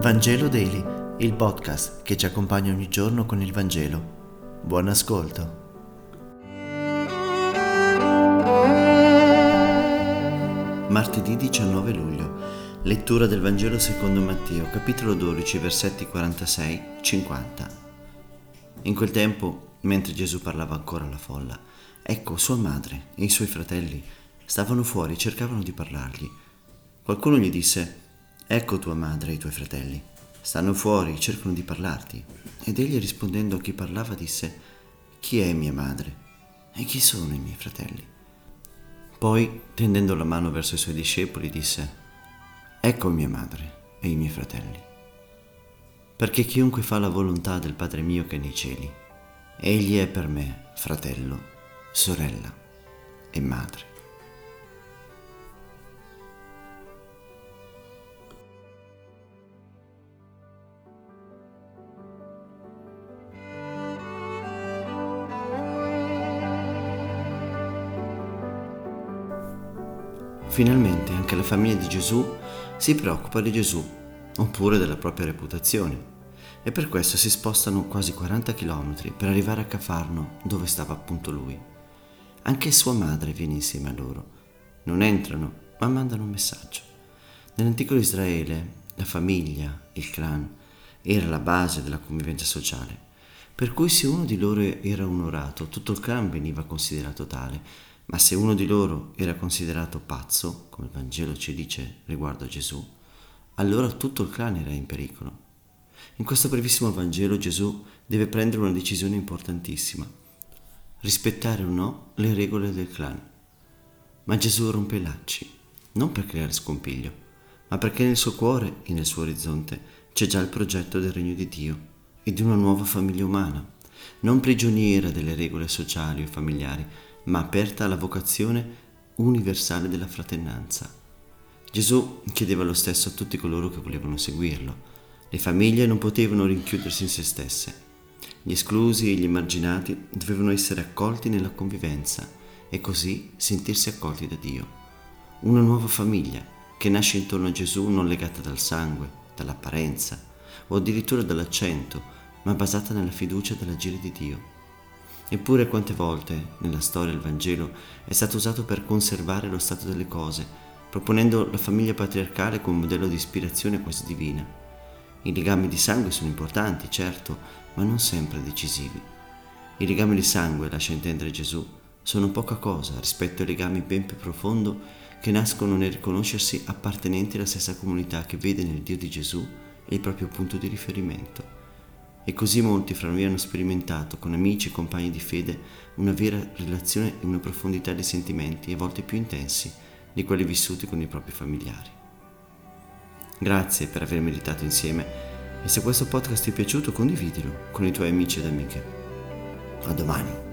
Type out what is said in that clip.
Vangelo Daily, il podcast che ci accompagna ogni giorno con il Vangelo. Buon ascolto. Martedì 19 luglio. Lettura del Vangelo secondo Matteo, capitolo 12, versetti 46-50. In quel tempo, mentre Gesù parlava ancora alla folla, ecco sua madre e i suoi fratelli stavano fuori e cercavano di parlargli. Qualcuno gli disse, Ecco tua madre e i tuoi fratelli. Stanno fuori, cercano di parlarti. Ed egli rispondendo a chi parlava disse, Chi è mia madre? E chi sono i miei fratelli? Poi, tendendo la mano verso i suoi discepoli, disse, Ecco mia madre e i miei fratelli. Perché chiunque fa la volontà del Padre mio che è nei cieli, egli è per me fratello, sorella e madre. Finalmente anche la famiglia di Gesù si preoccupa di Gesù, oppure della propria reputazione, e per questo si spostano quasi 40 km per arrivare a Cafarno, dove stava appunto lui. Anche sua madre viene insieme a loro. Non entrano, ma mandano un messaggio. Nell'antico Israele la famiglia, il clan, era la base della convivenza sociale, per cui se uno di loro era onorato, tutto il clan veniva considerato tale ma se uno di loro era considerato pazzo, come il Vangelo ci dice riguardo a Gesù, allora tutto il clan era in pericolo. In questo brevissimo Vangelo Gesù deve prendere una decisione importantissima, rispettare o no le regole del clan. Ma Gesù rompe i lacci, non per creare scompiglio, ma perché nel suo cuore e nel suo orizzonte c'è già il progetto del regno di Dio e di una nuova famiglia umana, non prigioniera delle regole sociali o familiari, ma aperta alla vocazione universale della fraternanza. Gesù chiedeva lo stesso a tutti coloro che volevano seguirlo. Le famiglie non potevano rinchiudersi in se stesse. Gli esclusi e gli emarginati dovevano essere accolti nella convivenza e così sentirsi accolti da Dio. Una nuova famiglia che nasce intorno a Gesù non legata dal sangue, dall'apparenza o addirittura dall'accento, ma basata nella fiducia dell'agire di Dio. Eppure quante volte nella storia il Vangelo è stato usato per conservare lo stato delle cose, proponendo la famiglia patriarcale come modello di ispirazione quasi divina. I legami di sangue sono importanti, certo, ma non sempre decisivi. I legami di sangue, lascia intendere Gesù, sono poca cosa rispetto ai legami ben più profondo che nascono nel riconoscersi appartenenti alla stessa comunità che vede nel Dio di Gesù il proprio punto di riferimento. E così molti fra noi hanno sperimentato, con amici e compagni di fede, una vera relazione e una profondità di sentimenti, a volte più intensi di quelli vissuti con i propri familiari. Grazie per aver meditato insieme e se questo podcast ti è piaciuto condividilo con i tuoi amici ed amiche. A domani.